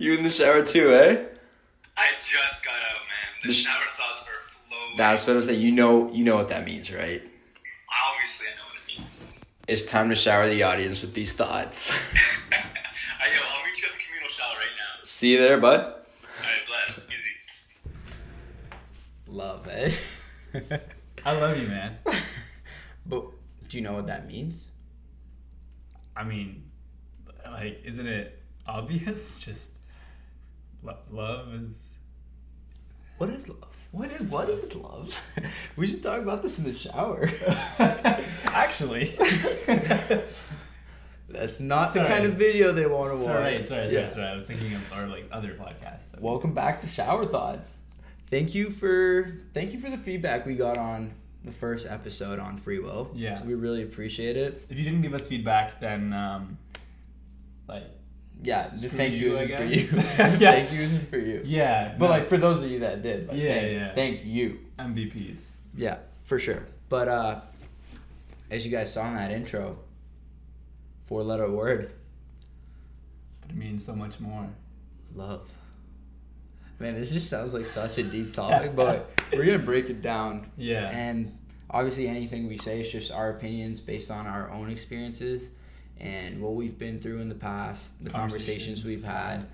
You in the shower too, eh? I just got out, man. The, The sh- shower thoughts are flowing. That's what I'm saying. You know, you know what that means, right? Obviously, I know what it means. It's time to shower the audience with these thoughts. I know. I'll meet you at the communal shower right now. See you there, bud. All right, Bled. Easy. Love, eh? I love you, man. but do you know what that means? I mean, like, isn't it obvious? Just lo- love is. What is love? What is What is love? we should talk about this in the shower. Actually. That's not the kind of video they want to watch. sorry, sorry, Yeah. sorry, sorry. I was thinking of our like other podcasts. we- Welcome back to Shower Thoughts. Thank you for thank you for the feedback we got on the first episode on free will. Yeah. we really appreciate it. If you didn't give us feedback, then um, like Yeah, the Screw thank you you, isn't for you. Yeah. Thank you isn't for you. yeah, But no, like for those of you that did, like, Yeah, thank, yeah. thank you. MVPs. Yeah, for sure. But uh as you guys saw in that intro, four letter word, But it means so much more. love. Man, this just sounds like such a deep topic, but we're gonna break it down. Yeah. And obviously, anything we say is just our opinions based on our own experiences and what we've been through in the past, the conversations, Conversations. we've had,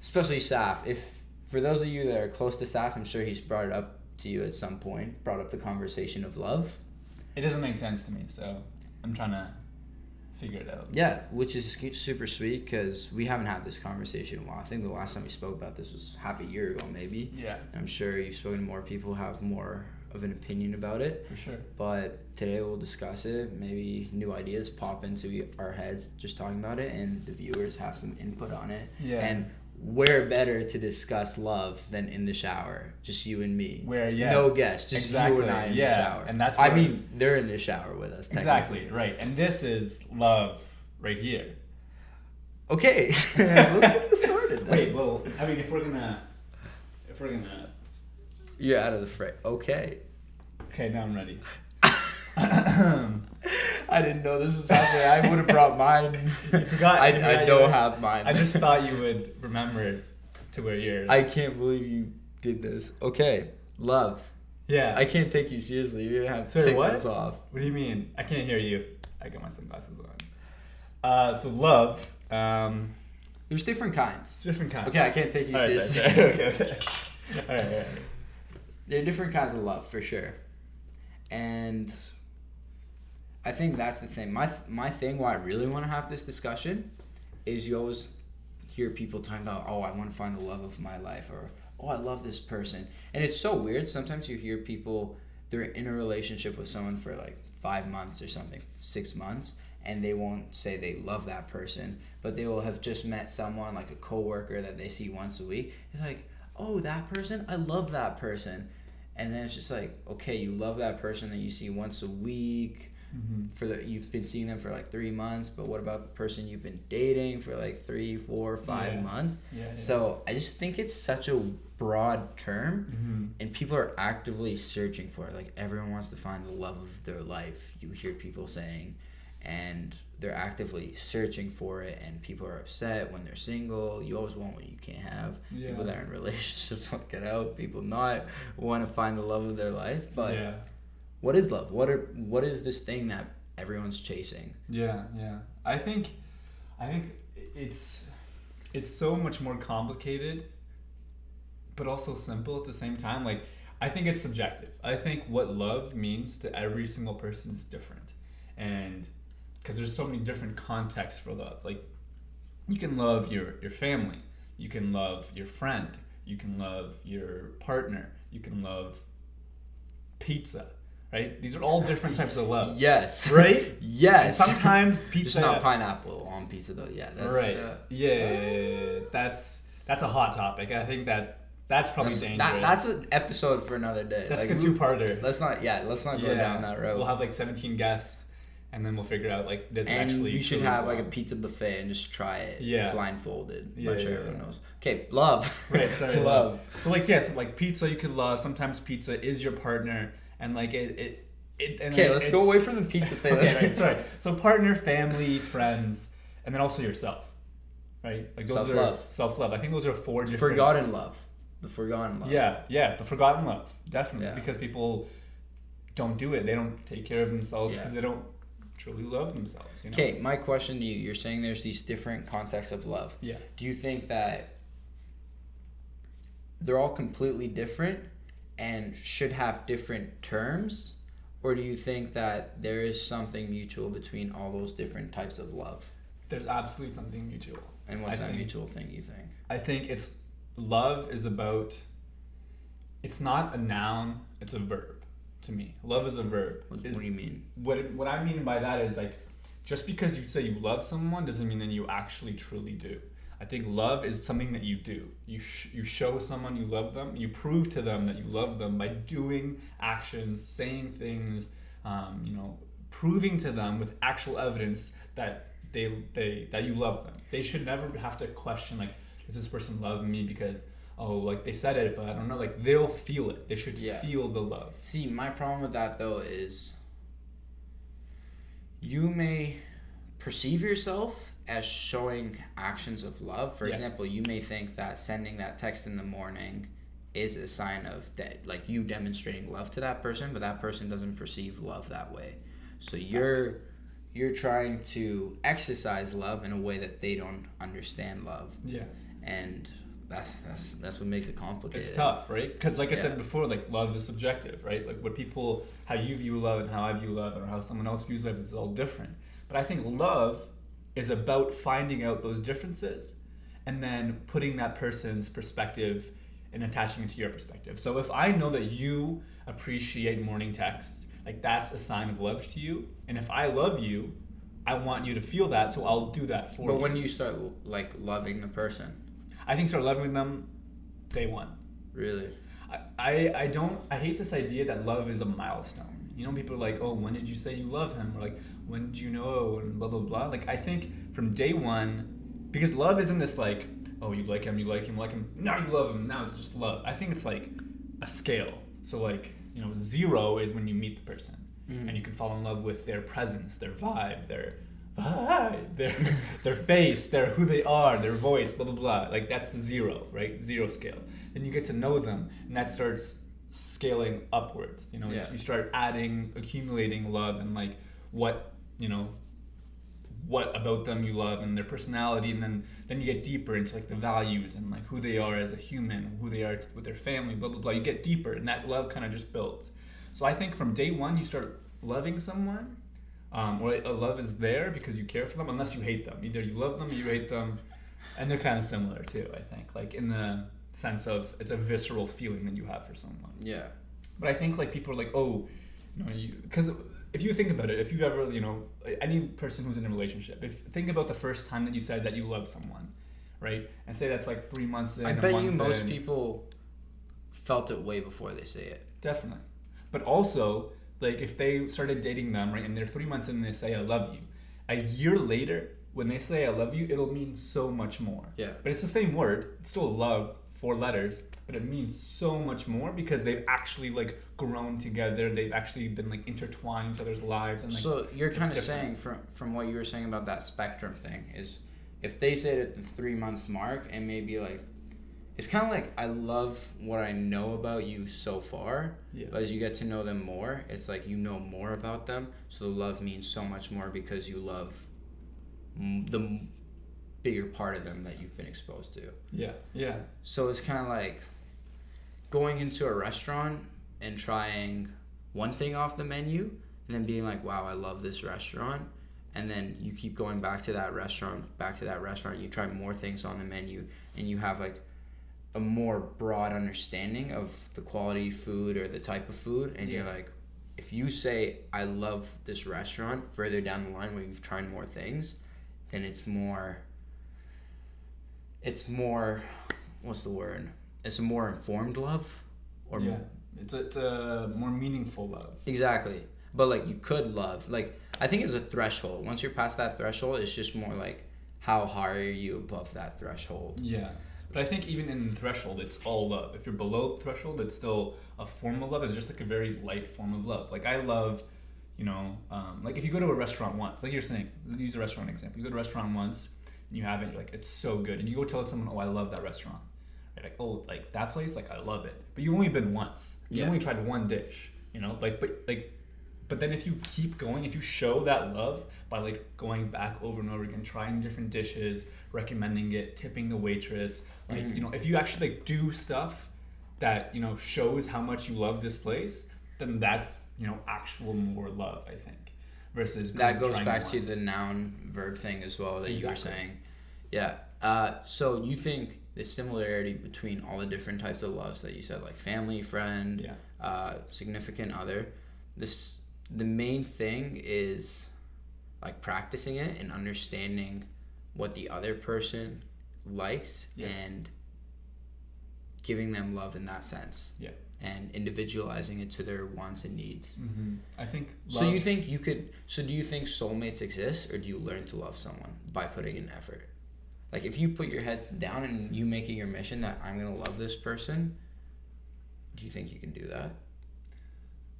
especially Saf. If for those of you that are close to Saf, I'm sure he's brought it up to you at some point. Brought up the conversation of love. It doesn't make sense to me, so I'm trying to figure it out. Yeah, which is super sweet because we haven't had this conversation in a while. I think the last time we spoke about this was half a year ago, maybe. Yeah, And I'm sure you've spoken to more people who have more of an opinion about it. for sure. But today we'll discuss it. Maybe new ideas pop into our heads just talking about it, and the viewers have some input on it. Yeah. And where better to discuss love than in the shower? Just you and me. Where, yeah. No guests. Just you and Exactly, I in yeah. the shower. And that's I mean, they're in the shower with us. Exactly, right. And this is love right here. Okay. Let's get this started. Then. Wait, well, I mean, if we're gonna, if we're gonna, You're out of the fray. Okay. okay, now I'm ready. I didn't know this was happening. I would have brought mine. You forgot- I, you forgot I don't would- have mine. I just thought you would remember to wear yours. I can't believe you did this. Okay. Love. yeah. I can't take you seriously. You're gonna have to Sorry, take what? those off. What do you mean? I can't hear you. I got my sunglasses on. Uh, so love, um, There's different kinds. different kinds. Okay, I can't take you All right, seriously. sorry, sorry. okay, okay. All right, all right. There are different kinds of love for sure, and I think that's the thing. My my thing why I really want to have this discussion is you always hear people talking about oh I want to find the love of my life or oh I love this person and it's so weird. Sometimes you hear people they're in a relationship with someone for like five months or something, six months, and they won't say they love that person, but they will have just met someone like a coworker that they see once a week. It's like, oh, that person, I love that person, and then it's just like, okay, you love that person that you see once a week. Mhm. For the you've been seeing them for like three months, but what about the person you've been dating for like three, four, five Yeah. months? Yeah, yeah. So I just think it's such a broad term Mhm. and people are actively searching for it. Like everyone wants to find the love of their life. You hear people saying, and they're actively searching for it. And people are upset when they're single. You always want what you can't have. Yeah. People that are in relationships want to get out. People not want to find the love of their life. But yeah, what is love? What are what is this thing that everyone's chasing? yeah, yeah. I think, I think it's, it's so much more complicated, but also simple at the same time. Like, I think it's subjective. I think what love means to every single person is different, and because there's so many different contexts for love. Like, you can love your your family, you can love your friend, you can love your partner, you can love pizza. Right? These are all different types of love. Yes. Right? And yes. sometimes pizza. Just not pineapple on pizza though. Yeah. That's, right. uh, yeah, yeah, yeah, yeah. That's that's a hot topic. I think that that's probably that's, dangerous. that, that's an episode for another day. that's Like, a two-parter. Let's not. Yeah. Let's not go down that road. We'll have like 17 guests, and then we'll figure out like does it and actually. you should have like a pizza buffet and just try it. Yeah. Blindfolded. Yeah, I'm sure yeah, everyone yeah. knows. Okay. Love. Right, sorry. love. So like yes, like pizza you could love. Sometimes pizza is your partner, and like it it. it and Okay. Let's go away from the pizza thing. okay, right, sorry. So partner, family, friends, and then also yourself. right? Like Self-love. are self love. I think those are four different. Forgotten love. The forgotten love. Yeah, yeah, the forgotten love, definitely, because people don't do it. They don't take care of themselves because they don't truly love themselves. You know? Okay, my question to you: You're saying there's these different contexts of love. Yeah. Do you think that they're all completely different and should have different terms, or do you think that there is something mutual between all those different types of love? There's absolutely something mutual. And what's I that think- mutual thing you think? I think it's love is about. It's not a noun; it's a verb. To me, love is a verb. What, what do you mean? what what I mean by that is like just because you say you love someone doesn't mean that you actually truly do. I think love is something that you do. You sh- you show someone you love them. You prove to them that you love them by doing actions, saying things, um, you know, proving to them with actual evidence that they they that you love them. They should never have to question like, does this person love me because oh like they said it but I don't know like they'll feel it. They should Yeah. feel the love. See, my problem with that though is you may perceive yourself as showing actions of love. For Yeah. example, you may think that sending that text in the morning is a sign of that like you demonstrating love to that person, but that person doesn't perceive love that way. So you're you're trying to exercise love in a way that they don't understand love. Yeah. And that's that's that's what makes it complicated. It's tough, right? Because like I Yeah. said before, like love is subjective, right? Like what people, how you view love and how I view love, or how someone else views love is all different. But I think love is about finding out those differences and then putting that person's perspective and attaching it to your perspective. So if I know that you appreciate morning texts, like that's a sign of love to you. And if I love you, I want you to feel that, so I'll do that for But you. But when you start like loving the person, I think start loving them day one. really, I, I, I don't I hate this idea that love is a milestone. You know, people are like, oh, when did you say you love him? Or like, when did you know? And blah blah blah. Like, I think from day one, because love isn't this like, oh, you like him, you like him, you like him. Now you love him. Now it's just love. I think it's like a scale. So like, you know, zero is when you meet the person, mm. and you can fall in love with their presence, their vibe, their vibe, their their face, their who they are, their voice, blah blah blah. Like that's the zero, right? Zero scale. Then you get to know them, and that starts scaling upwards. You know, Yeah. you start adding, accumulating love, and like what you know, what about them you love and their personality, and then then you get deeper into like the values and like who they are as a human, who they are with their family, blah blah blah. You get deeper, and that love kind of just builds. So I think from day one you start loving someone, um, or a love is there because you care for them, unless you hate them. Either you love them or you hate them, and they're kind of similar too. I think, like in the sense of it's a visceral feeling that you have for someone. yeah. But I think like people are like, oh, you know, you because if you think about it, if you've ever, you know, any person who's in a relationship, if think about the first time that you said that you love someone, right, and say that's like three months in. I bet you most in. people felt it way before they say it. Definitely. But also, like if they started dating them, right, and they're three months in and they say I love you, a year later, when they say I love you, it'll mean so much more. Yeah. But it's the same word. It's still love, four letters, but it means so much more because they've actually like grown together. They've actually been like intertwined in each other's lives and like so you're kind of saying from from what you were saying about that spectrum thing is, if they say it at the three month mark and maybe like, it's kind of like I love what I know about you so far, Yeah. but as you get to know them more, it's like you know more about them. So the love means so much more because you love m- the m- bigger part of them that you've been exposed to. yeah, yeah, So it's kind of like going into a restaurant and trying one thing off the menu and then being like, wow, I love this restaurant. And then you keep going back to that restaurant, back to that restaurant. You try more things on the menu and you have like a more broad understanding of the quality food or the type of food. And you're like, if you say, I love this restaurant further down the line when you've tried more things, then it's more it's more what's the word it's a more informed love or yeah. It's a, it's a more meaningful love. exactly but like you could love like i think it's a threshold once you're past that threshold it's just more like how high are you above that threshold Yeah. But I think even in threshold, it's all love. If you're below the threshold, it's still a form of love. It's just like a very light form of love. Like I love, you know, um, like if you go to a restaurant once, like you're saying, use a restaurant example. You go to a restaurant once, and you haven't, you're like it's so good, and you go tell someone, oh, I love that restaurant. Right? Like, oh, like that place, like I love it, but you've only been once. You Yeah. only tried one dish, you know, like but like. But then if you keep going, if you show that love by like going back over and over again, trying different dishes, recommending it, tipping the waitress, like Mhm. you know, if you actually like do stuff that you know shows how much you love this place, then that's you know actual more love, I think, versus that goes back it to the noun verb thing as well that you were saying. Yeah. Uh, so you think the similarity between all the different types of loves that you said, like family, friend, yeah, uh, significant other, this the main thing is like practicing it and understanding what the other person likes Yeah. and giving them love in that sense. Yeah. And individualizing it to their wants and needs. hmm I think. So you think you could? So do you think soulmates exist, or do you learn to love someone by putting in effort? Like if you put your head down and you make it your mission that I'm gonna love this person, do you think you can do that?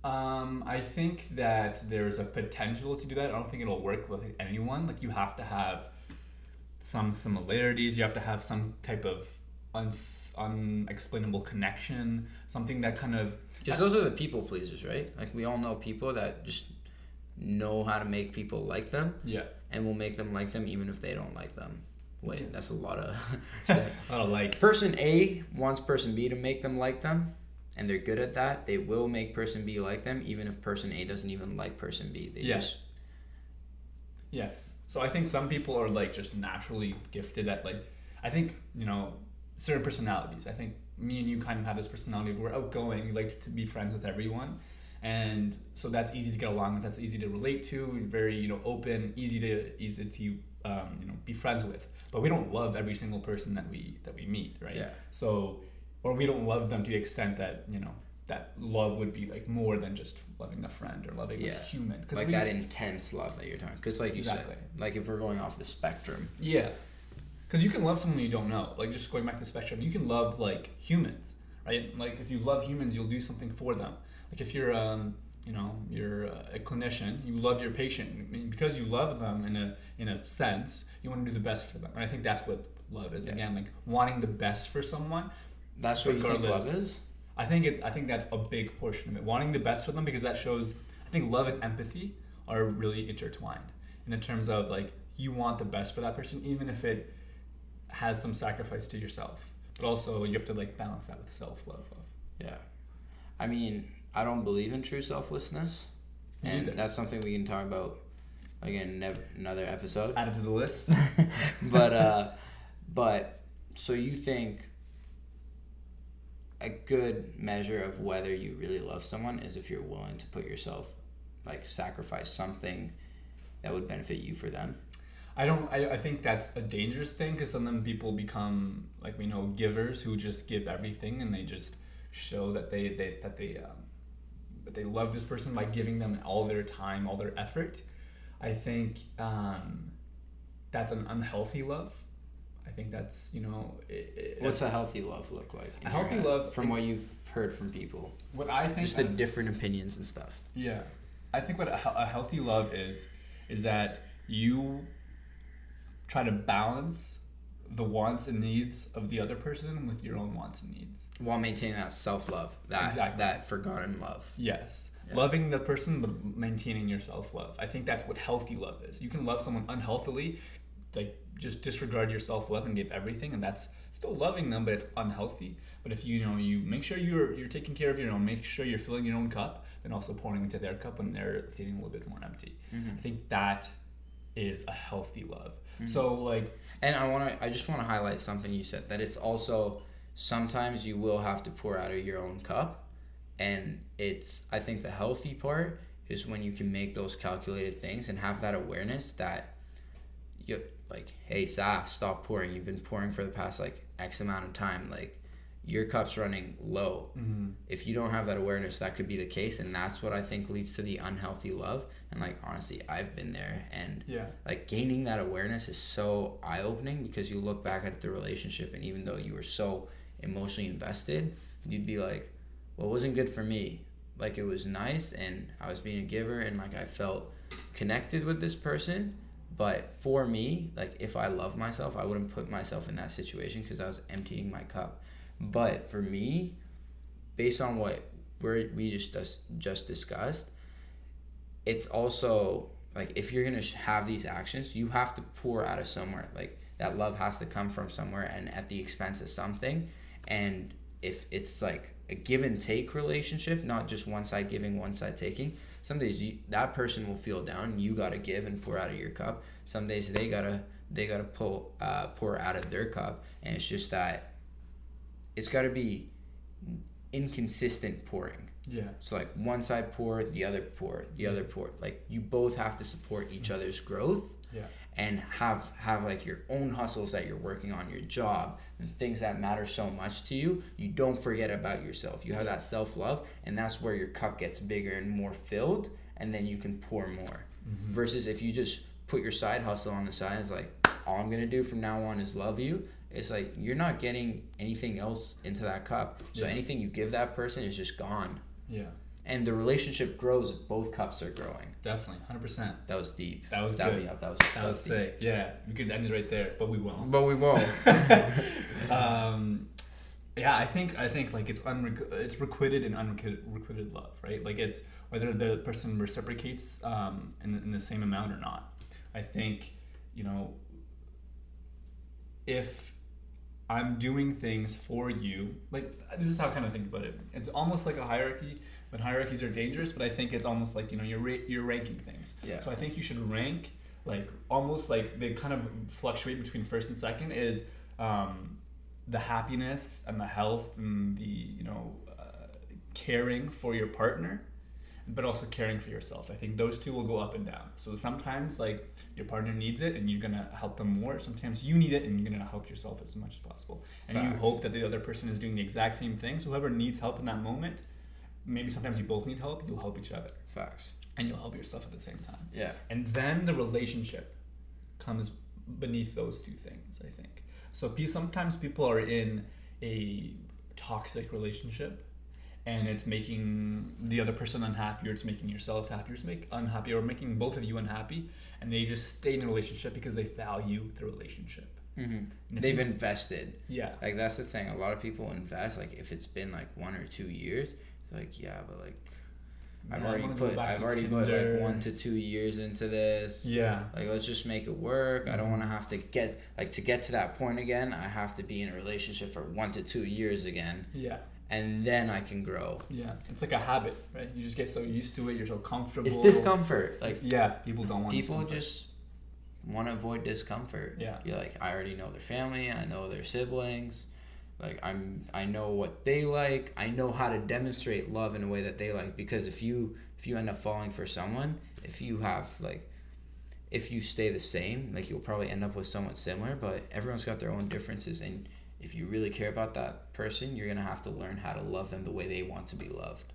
Um, I think that there's a potential to do that. I don't think it'll work with anyone. Like you have to have some similarities. You have to have some type of uns- unexplainable connection. Something that kind of Because those are the people pleasers, right? Like we all know people that just know how to make people like them, yeah, and will make them like them even if they don't like them. Wait, Yeah. that's a lot of. a lot of likes. person A wants person B to make them like them, and they're good at that. They will make person B like them, even if person A doesn't even like person B. They Yeah. just Yes. So I think some people are like just naturally gifted at like I think, you know, certain personalities. I think me and you kind of have this personality of we're outgoing, we like to be friends with everyone. And so that's easy to get along with, that's easy to relate to, very, you know, open, easy to easy to um, you know, be friends with. But we don't love every single person that we that we meet, right? Yeah. So or we don't love them to the extent that, you know, that love would be like more than just loving a friend or loving Yeah. a human. like we, that intense love that you're talking. Because like you Exactly. said, like if we're going off the spectrum, Yeah, because you can love someone you don't know. Like just going back to the spectrum, you can love like humans, right? Like if you love humans, you'll do something for them. Like if you're, um, you know, you're uh, a clinician, you love your patient I mean, because you love them in a in a sense. You want to do the best for them, and I think that's what love is. Yeah. Again, like wanting the best for someone. That's what you think love is. I think it. I think that's a big portion of it. Wanting the best for them because that shows. I think love and empathy are really intertwined, and in terms of like you want the best for that person, even if it has some sacrifice to yourself. But also you have to like balance that with self love. Yeah, I mean, I don't believe in true selflessness, Me and neither. that's something we can talk about again nev- another episode. Add it to the list. but uh, but so you think a good measure of whether you really love someone is if you're willing to put yourself like sacrifice something that would benefit you for them. I don't. I, I think that's a dangerous thing because some people become like we know givers who just give everything and they just show that they, they that they um, that they love this person by giving them all their time, all their effort. I think um, that's an unhealthy love. I think that's you know it, it, What's a healthy love look like? A healthy head, love- from what you've heard from people, what I think. just the different opinions and stuff. Yeah, I think what a, a healthy love is is that you try to balance the wants and needs of the other person with your own wants and needs. While maintaining that self love, that Exactly. that forgotten love. Yes. Yeah. Loving the person but maintaining your self love. I think that's what healthy love is. You can love someone unhealthily, like just disregard your self love and give everything and that's still loving them but it's unhealthy. But if you, you know you make sure you're you're taking care of your own, make sure you're filling your own cup, then also pouring into their cup when they're feeling a little bit more empty. Mm-hmm. I think that is a healthy love. Mm-hmm. So like And I want to I just want to highlight something you said that it's also sometimes you will have to pour out of your own cup and it's I think the healthy part is when you can make those calculated things and have that awareness that you like hey Saf stop pouring. You've been pouring for the past like x amount of time. Like your cup's running low. Mhm. if you don't have that awareness that could be the case. And that's what I think leads to the unhealthy love. And like honestly I've been there. And yeah. like gaining that awareness is so eye opening because you look back at the relationship and even though you were so emotionally invested, you'd be like, well, it wasn't good for me. Like it was nice and I was being a giver and like I felt connected with this person, But for me, like if I love myself, I wouldn't put myself in that situation because I was emptying my cup. But for me, based on what we just just just discussed, it's also like if you're gonna have these actions, you have to pour out of somewhere. Like that love has to come from somewhere and at the expense of something. And if it's like a give and take relationship, not just one side giving, one side taking, some days you, that person will feel down. You gotta give and pour out of your cup. Some days they gotta they gotta pull uh, pour out of their cup, and it's just that it's gotta be inconsistent pouring. Yeah. So like one side pour, the other pour, the other pour. Like you both have to support each other's growth Yeah. And have have like your own hustles that you're working on your job and things that matter so much to you you don't forget about yourself. You have that self-love and that's where your cup gets bigger and more filled and then you can pour more. Mm-hmm. Versus if you just put your side hustle on the side it's like all i'm gonna do from now on is love you it's like you're not getting anything else into that cup. So Yeah. anything you give that person is just gone. Yeah. And the relationship grows if both cups are growing Definitely. Hundred percent. that was deep That was that, good. yeah, that was That was deep. sick. Yeah. We could end it right there, but we won't. but we won't um, yeah, I think I think like it's unrequ- it's requited and unrequited love, right? Like it's whether the person reciprocates um, in, in the same amount or not. I think you know if I'm doing things for you, like this is how I kind of think about it. It's almost like a hierarchy, but hierarchies are dangerous. But I think it's almost like you know you're ra- you're ranking things. Yeah. So I think you should rank like almost like they kind of fluctuate between first and second is um, the happiness and the health and the you know uh, caring for your partner but also caring for yourself i think those two will go up and down so sometimes like your partner needs it and you're gonna help them more sometimes you need it and you're gonna help yourself as much as possible and you hope that the other person is doing the exact same thing so whoever needs help in that moment maybe sometimes you both need help you'll help each other. Facts. And you'll help yourself at the same time. Yeah. And then the relationship comes beneath those two things i think. So sometimes people are in a toxic relationship and it's making the other person unhappy or it's making yourself happy or it's make unhappy or making both of you unhappy and they just stay in a relationship because they value the relationship. Hmm they've you- invested. Yeah. Like that's the thing. A lot of people invest like if it's been like one or two years like yeah but like i've Yeah, already put i've already put like one to two years into this yeah like let's just make it work i Mm-hmm. don't want to have to get like to get to that point again i have to be in a relationship for one to two years again yeah and then i can grow yeah it's like a habit right you just get so used to it you're so comfortable it's discomfort like yeah people don't want to people discomfort. just want to avoid discomfort. Yeah. You're like, I already know their family. I know their siblings. Like I'm, I know what they like. I know how to demonstrate love in a way that they like. Because if you, if you end up falling for someone, if you have like, if you stay the same, like you'll probably end up with someone similar. But everyone's got their own differences, and if you really care about that person, you're gonna have to learn how to love them the way they want to be loved.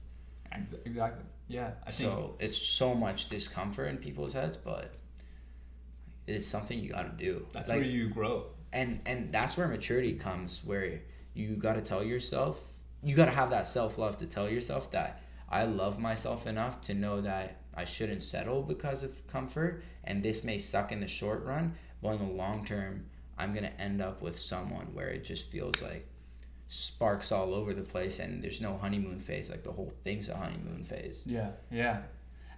Ex- exactly yeah i think So it's so much discomfort in people's heads, but it's something you got to do. that's Like, where you grow and and that's where maturity comes, where you got to tell yourself, you got to have that self love to tell yourself that I love myself enough to know that I shouldn't settle because of comfort, and this may suck in the short run, but in the long term, I'm gonna end up with someone where it just feels like sparks all over the place and there's no honeymoon phase like the whole thing's a honeymoon phase Yeah, yeah.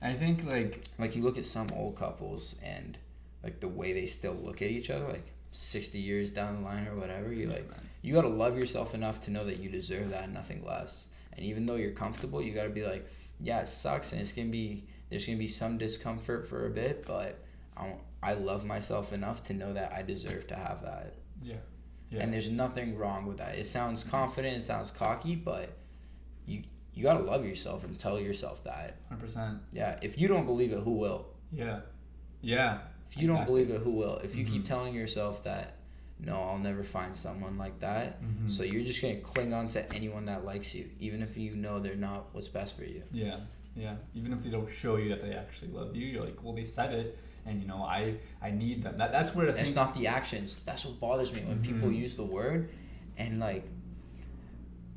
I think like like you look at some old couples and like the way they still look at each other like 60 years down the line or whatever you like man. You got to love yourself enough to know that you deserve that and nothing less and even though you're comfortable you got to be like yeah it sucks and it's gonna be there's gonna be some discomfort for a bit but I, I love myself enough to know that I deserve to have that yeah, yeah. and there's nothing wrong with that it sounds confident it sounds cocky but you you got to love yourself and tell yourself that hundred percent. yeah if you don't believe it who will Yeah, yeah. if you don't believe it, who will? If you keep Mhm. telling yourself that, no, I'll never find someone like that, Mhm. so you're just gonna cling on to anyone that likes you, even if you know they're not what's best for you. Yeah, yeah. Even if they don't show you that they actually love you, you're like, well, they said it, and you know, I I need them. That that's where And it's not the actions. That's what bothers me when people Mhm. use the word, and like,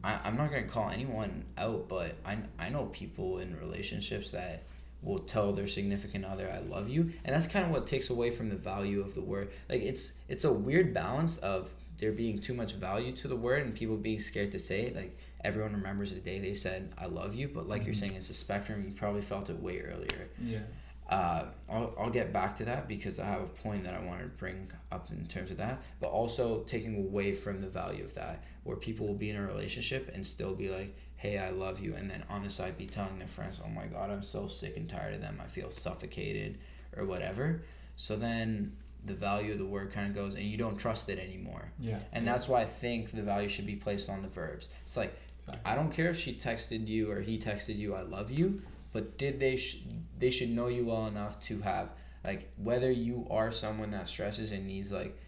I I'm not gonna call anyone out, but I I know people in relationships that will tell their significant other I love you. And that's kind of what takes away from the value of the word. Like it's it's a weird balance of there being too much value to the word and people being scared to say it. Like everyone remembers the day they said I love you. But like you're Mhm. saying it's a spectrum. You probably felt it way earlier. Yeah. uh, I'll, I'll get back to that because I have a point that I wanted to bring up in terms of that, but also taking away from the value of that, where people will be in a relationship and still be like, hey, I love you, and then on the side be telling their friends, oh my god, I'm so sick and tired of them, I feel suffocated, or whatever. So then the value of the word kind of goes, and you don't trust it anymore. Yeah. And that's why I think the value should be placed on the verbs. It's like, Exactly. I don't care if she texted you or he texted you, I love you, but did they sh- they should know you well enough to have like whether you are someone that stresses and needs like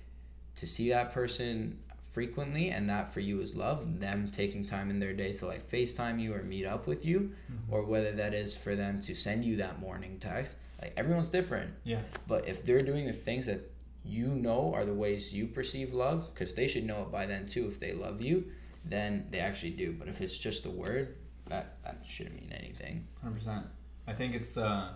to see that person frequently and that for you is love them taking time in their day to like FaceTime you or meet up with you Mhm. or whether that is for them to send you that morning text like everyone's different Yeah. but if they're doing the things that you know are the ways you perceive love, because they should know it by then too if they love you, then they actually do. But if it's just a word, that, that shouldn't mean anything. Hundred percent. I think it's uh,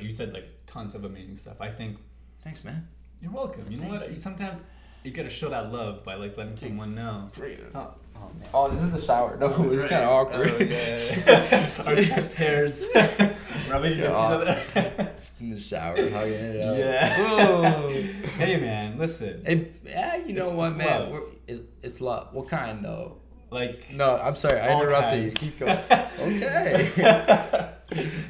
you said like tons of amazing stuff. I think Thanks, man. you're welcome. You know Thank what? you. Sometimes you gotta show that love by like letting someone know. Oh, Oh man. oh this is the shower. No, it's Right. kind of awkward. Oh, yeah. Our chest hairs rubbing against each other. Just in the shower, hugging it out. Yeah. Hey man, listen. It, yeah, you know It's- what, it's man? love. We're, it's, it's love. What kind, though? Like No, I'm sorry. I interrupted kinds. you. Keep going. okay.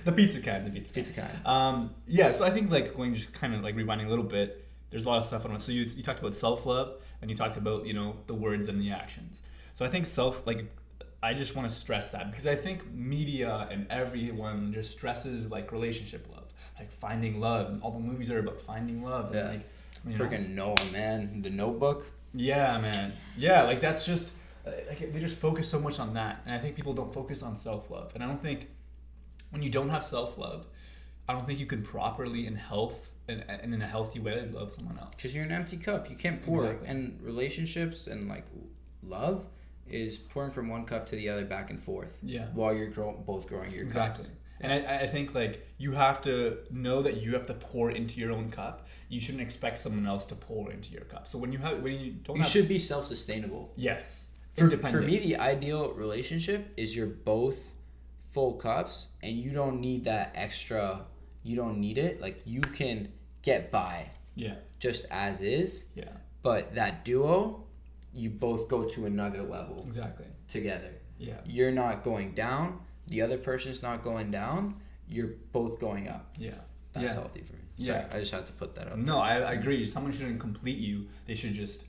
the pizza kind, the pizza. Pizza kind. Um, yeah, so I think like going just kind of like rewinding a little bit. There's a lot of stuff on it. So you you talked about self love, and you talked about you know the words and the actions. So I think self like I just want to stress that because I think media and everyone just stresses like relationship love, like finding love, and all the movies are about finding love. Yeah. And, like you know, Freaking Noah, man. The Notebook. yeah, man. Yeah, like that's just uh, like they just focus so much on that, and I think people don't focus on self love. And I don't think when you don't have self love, I don't think you can properly in health and, and in a healthy way love someone else. Because you're an empty cup. You can't pour. Exactly. And relationships and like love is pouring from one cup to the other back and forth Yeah, while you're grow- both growing your exactly. cups. And I, I think like you have to know that you have to pour into your own cup. You shouldn't expect someone else to pour into your cup. So when you have when you don't You have should be self sustainable. yes For, for me, the ideal relationship is you're both full cups and you don't need that extra, you don't need it. Like you can get by yeah just as is, yeah but that duo, you both go to another level exactly together. yeah you're not going down, the other person's not going down, you're both going up. yeah That's yeah. healthy for me. Yeah. I just had to put that up. No, I, I agree. Someone shouldn't complete you. They should just,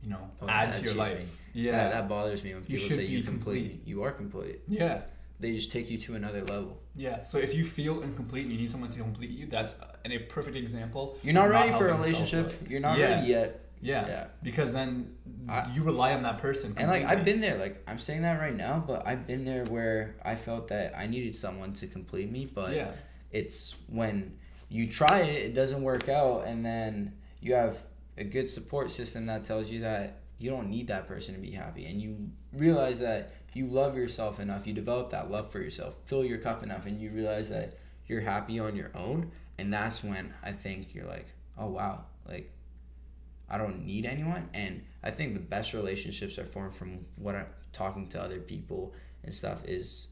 you know, Oh, add to your life. me. Yeah. That, that bothers me when people should say you complete. complete. me. You are complete. yeah. They just take you to another level. Yeah. So if you feel incomplete and you need someone to complete you, that's a, a perfect example. You're not ready for a relationship. You're not Yeah. ready yet. Yeah. Yeah. Because then I- you rely on that person. And like I've been there. Like I'm saying that right now, but I've been there where I felt that I needed someone to complete me. But yeah. it's when you try it, it doesn't work out, and then you have a good support system that tells you that you don't need that person to be happy, and you realize that you love yourself enough, you develop that love for yourself, fill your cup enough, and you realize that you're happy on your own, and that's when I think you're like, oh wow, like I don't need anyone, and I think the best relationships are formed from what I'm talking to other people and stuff is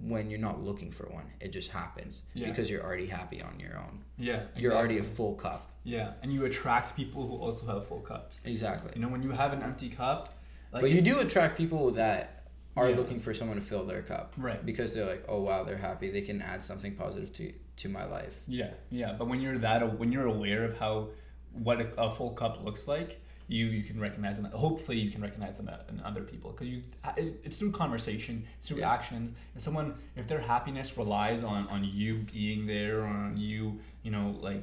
when you're not looking for one. It just happens Yeah. because you're already happy on your own. Yeah. You're already a full cup. Yeah. And you attract people who also have full cups. Exactly. You know, when you have an empty cup, like but you do attract people that are Yeah. looking for someone to fill their cup. Right. Because they're like, oh wow, they're happy. They can add something positive to to my life. Yeah, yeah. But when you're that, when you're aware of how what a, a full cup looks like, you you can recognize them. Hopefully, you can recognize them in other people because you it, it's through conversation, it's through Yeah. actions. And someone, if their happiness relies on on you being there, or on you, you know, like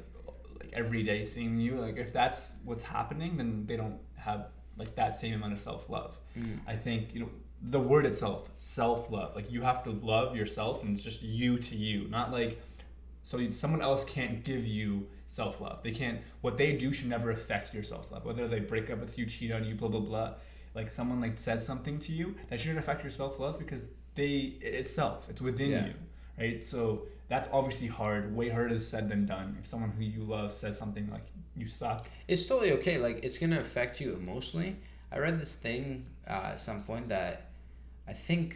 like every day seeing you, like if that's what's happening, then they don't have like that same amount of self love. Mhm. I think you know the word itself, self love. Like you have to love yourself, and it's just you to you, not like so someone else can't give you self love. They can't. What they do should never affect your self love. Whether they break up with you, cheat on you, blah blah blah. Like someone like says something to you that shouldn't affect your self love because they itself. It's within Yeah. you, right? So that's obviously hard, way harder said than done. If someone who you love says something like you suck, it's totally okay. Like it's gonna affect you emotionally. I read this thing uh, at some point that I think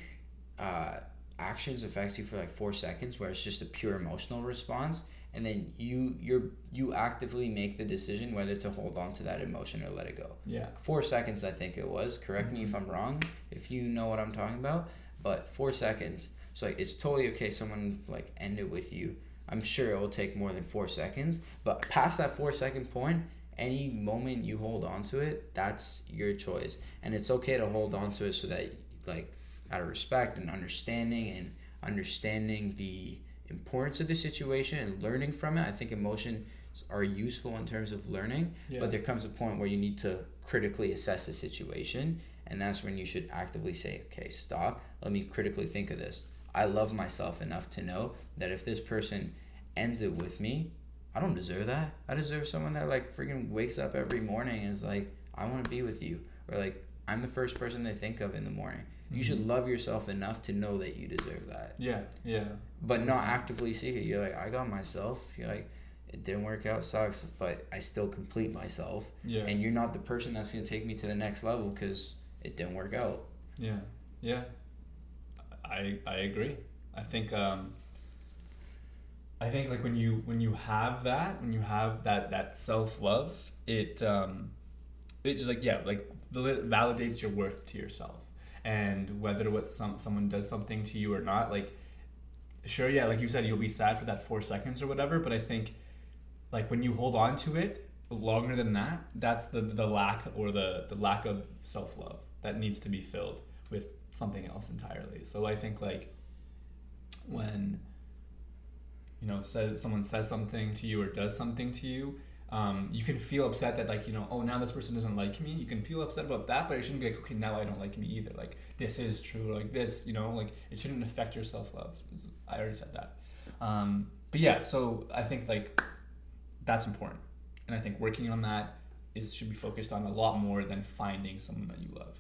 uh, actions affect you for like four seconds, where it's just a pure emotional response, and then you you you actively make the decision whether to hold on to that emotion or let it go. yeah, Four seconds, I think it was. Correct me if I'm wrong. If you know what I'm talking about, but four seconds. So like, it's totally okay. Someone like end it with you. I'm sure it will take more than four seconds, but past that four second point, any moment you hold on to it, that's your choice, and it's okay to hold on to it so that like out of respect and understanding and understanding the importance of the situation and learning from it. I think emotions are useful in terms of learning, yeah, but there comes a point where you need to critically assess the situation, and that's when you should actively say, okay, stop. Let me critically think of this. I love myself enough to know that if this person ends it with me, I don't deserve that. I deserve someone that like freaking wakes up every morning and is like, I want to be with you, or like I'm the first person they think of in the morning. You should love yourself enough to know that you deserve that, yeah, yeah, but not actively seek it. You're like, I got myself. You're like, it didn't work out, sucks, but I still complete myself yeah, and you're not the person that's going to take me to the next level because it didn't work out. yeah, yeah. I I agree. I think um, I think like when you when you have that when you have that that self love it um, it just like yeah like validates your worth to yourself. And whether what some someone does something to you or not like sure yeah like you said you'll be sad for that four seconds or whatever but I think like when you hold on to it longer than that that's the the lack or the the lack of self love that needs to be filled with something else entirely. So I think like when you know says someone says something to you or does something to you um, you can feel upset that like you know oh now this person doesn't like me. You can feel upset about that but it shouldn't be like okay now i don't like me either. Like this is true. Like this you know like it shouldn't affect your self-love. I already said that. Um, but yeah so i think like that's important. And i think working on that is should be focused on a lot more than finding someone that you love.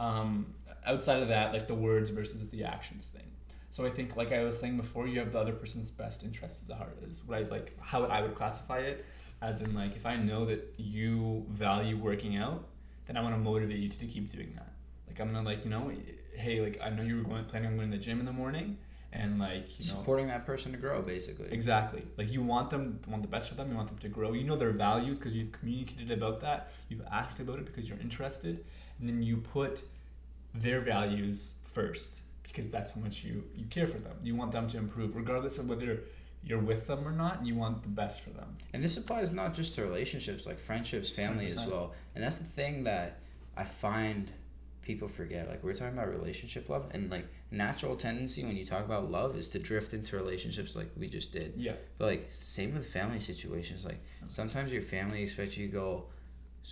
Um, outside of that like the words versus the actions thing so I think, like I was saying before, you have the other person's best interests at heart. Is what I like how I would classify it, as in like if I know that you value working out, then I want to motivate you to keep doing that. Like I'm gonna like you know, hey, like I know you were going planning on going to the gym in the morning, and like you know, Supporting that person to grow, basically. Exactly. Like you want them, want the best for them. You want them to grow. You know their values because you've communicated about that. You've asked about it because you're interested, and then you put their values first because that's how much you you care for them. You want them to improve, regardless of whether you're with them or not. And you want the best for them. And this applies not just to relationships, like friendships, family as 100%. well. And that's the thing that I find people forget. Like we're talking about relationship love, and like natural tendency when you talk about love is to drift into relationships, like we just did. Yeah. But like same with family situations. Like sometimes your family expects you to go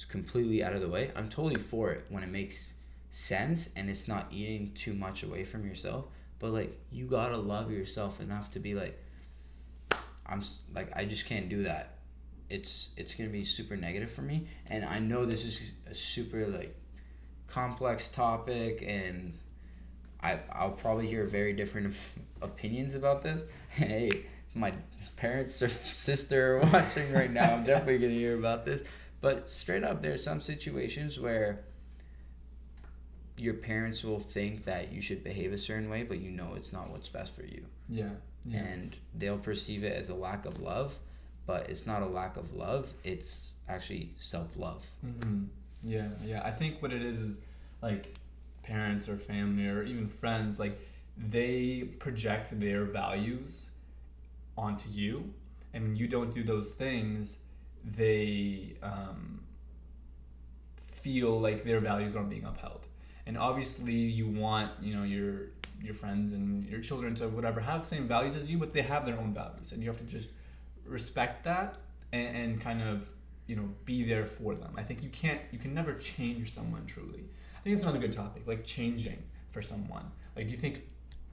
completely out of the way. I'm totally for it when it makes sense and it's not eating too much away from yourself. But like you gotta love yourself enough to be like, I'm like I just can't do that. It's it's gonna be super negative for me, and I know this is a super like complex topic, and I I'll probably hear very different opinions about this. Hey, my parents or sister are watching right now. I'm definitely gonna hear about this. But straight up, there's some situations where your parents will think that you should behave a certain way, but you know it's not what's best for you Yeah. Yeah. and they'll perceive it as a lack of love, but it's not a lack of love. It's actually self love. hmm Yeah, yeah. I think what it is is like parents or family or even friends, like they project their values onto you, and when you don't do those things, they um, feel like their values aren't being upheld. And obviously, you want you know your your friends and your children to whatever have the same values as you, but they have their own values, and you have to just respect that and, and kind of you know be there for them. I think you can't you can never change someone truly. I think it's another good topic like changing for someone. Like do you think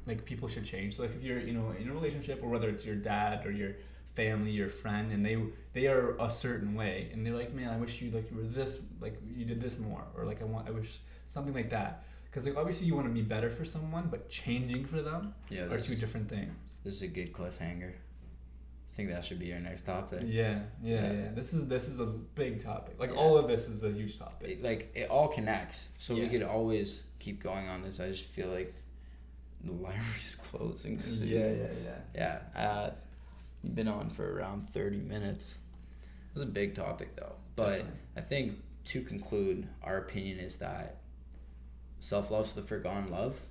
like people should change? So like if you're you know in a relationship or whether it's your dad or your family your friend and they they are a certain way and they're like man i wish you like you were this like you did this more or like i want i wish something like that Because like obviously you want to be better for someone, but changing for them Yeah, are two different things. this is a good cliffhanger. I think that should be our next topic. Yeah, yeah, Yeah. yeah. This is this is a big topic. Like Yeah. all of this is a huge topic. It- like it all connects, so we could always keep going on this. I just feel like the library's closing soon. Yeah, yeah, yeah. Yeah, uh, you've been on for around 30 minutes. It was a big topic though. But Definitely. I think to conclude, our opinion is that self love's the forgotten love.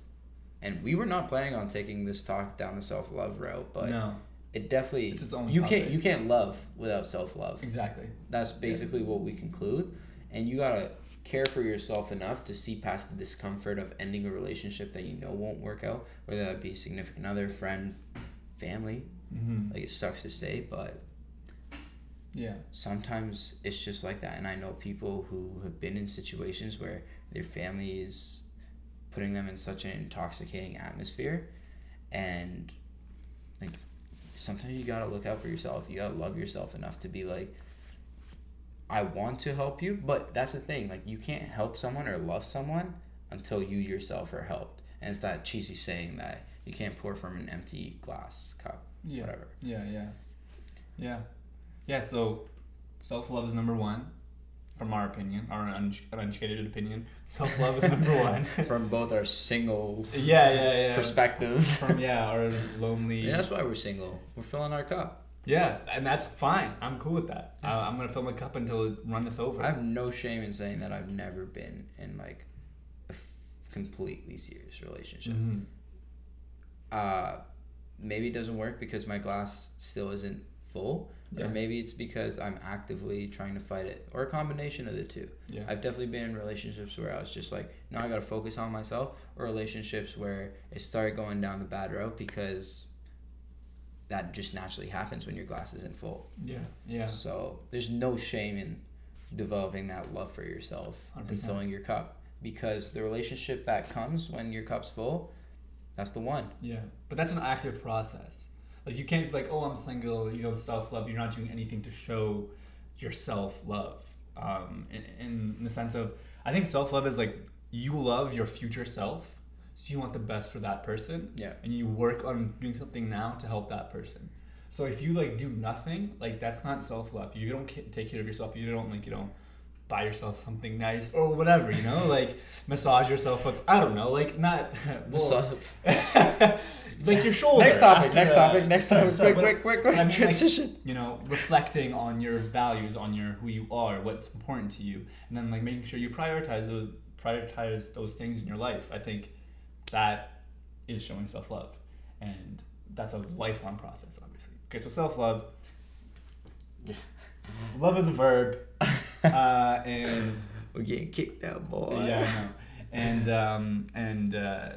And we were not planning on taking this talk down the self love route, but no, it definitely It's its own you can't you can't love without self love. exactly. That's basically what we conclude. And you gotta care for yourself enough to see past the discomfort of ending a relationship that you know won't work out, whether that be significant other, friend, family. Mm-hmm. Like it sucks to say, but Yeah. sometimes it's just like that. And I know people who have been in situations where their family is putting them in such an intoxicating atmosphere, and like sometimes you gotta look out for yourself. You gotta love yourself enough to be like, I want to help you, but that's the thing. Like you can't help someone or love someone until you yourself are helped. And it's that cheesy saying that you can't pour from an empty glass cup. Yeah. Whatever. Yeah, yeah, yeah, yeah. So, self love is number one, from our opinion, our un- uneducated opinion. Self love is number one. From both our single yeah, yeah, yeah. perspectives. From yeah, our lonely. Yeah, that's why we're single. We're filling our cup. Yeah, and that's fine. I'm cool with that. Uh, I'm gonna fill my cup until it runneth over. I have no shame in saying that I've never been in like a f- completely serious relationship. Mhm. Uh, maybe it doesn't work because my glass still isn't full, Yeah. or maybe it's because I'm actively trying to fight it, or a combination of the two. Yeah. I've definitely been in relationships where I was just like, no, I gotta focus on myself, or relationships where it started going down the bad road because that just naturally happens when your glass isn't full. yeah. Yeah. So there's no shame in developing that love for yourself and 100%. filling your cup because the relationship that comes when your cup's full, that's the one. Yeah, but that's an active process. Like you can't be like, oh, I'm single. You know, self love. You're not doing anything to show your self love. Um, in, in the sense of, I think self love is like you love your future self, so you want the best for that person. Yeah. and you work on doing something now to help that person. So if you like do nothing, like that's not self love. You don't take care of yourself. You don't like you know buy yourself something nice or whatever. You know, like massage yourself. What's I don't know, like not well, like your shoulder. next topic, next a- topic, next topic. Quick, quick, quick, quick. I mean, like, Transition. you know, reflecting on your values, on your who you are, what's important to you, and then like making sure you prioritize those prioritize those things in your life. I think that is showing self love, and that's a lifelong process, obviously. Okay, so self love. Love is a verb, uh, and We're getting kicked out, boy. yeah, I know. And um, and uh,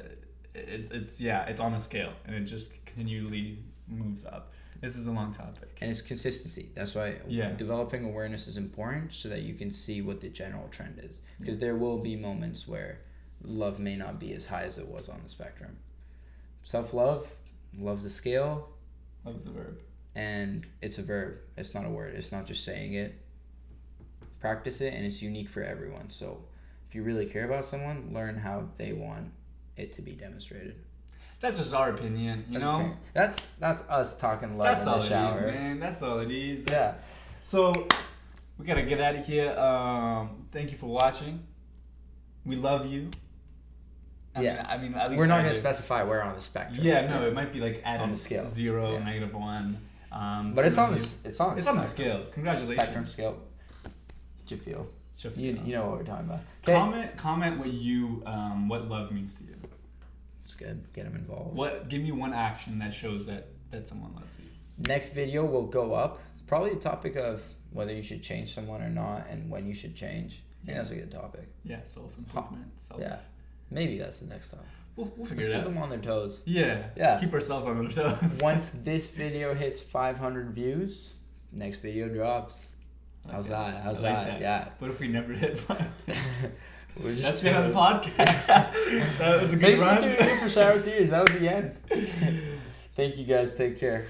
it, it's yeah, it's on a scale, and it just continually moves up. This is a long topic. And it's consistency. That's why Yeah. developing awareness is important so that you can see what the general trend is. Because there will be moments where love may not be as high as it was on the spectrum. Self love, love's a scale, Love's a verb. and it's a verb. It's not a word. It's not just saying it. Practice it, and it's unique for everyone. So if you really care about someone, learn how they want it to be demonstrated. That's just our opinion, you That's know. okay. That's that's us talking love That's in all the it is, shower. man. That's all it is. Yeah. So we gotta get out of here. Um, thank you for watching. We love you. I Yeah. Mean, I mean, at least We're not gonna specify where on the spectrum. Yeah, no, it might be like at On the scale. zero, Yeah. negative one. Um, But it's on the it's on It's on the scale. Congratulations. spectrum scale. You feel? You, you know what we're talking about. Okay. Comment comment what you um, what love means to you. It's good. Get them involved. What give me one action that shows that that someone loves you. Next video will go up. Probably the topic of whether you should change someone or not, and when you should change. Yeah, that's a good topic. Yeah, self improvement. Self. Yeah. Maybe that's the next topic. We'll, we'll figure Let's it keep out. them on their toes. Yeah. Yeah. Keep ourselves on our toes. Once this video hits 500 views, next video drops. How's Okay. that? How's like that? Yeah. What if we never hit five? We're just That's the end of the podcast. that was a good Thanks for run. tuning in for Shower Series. That was the end. Thank you guys. Take care.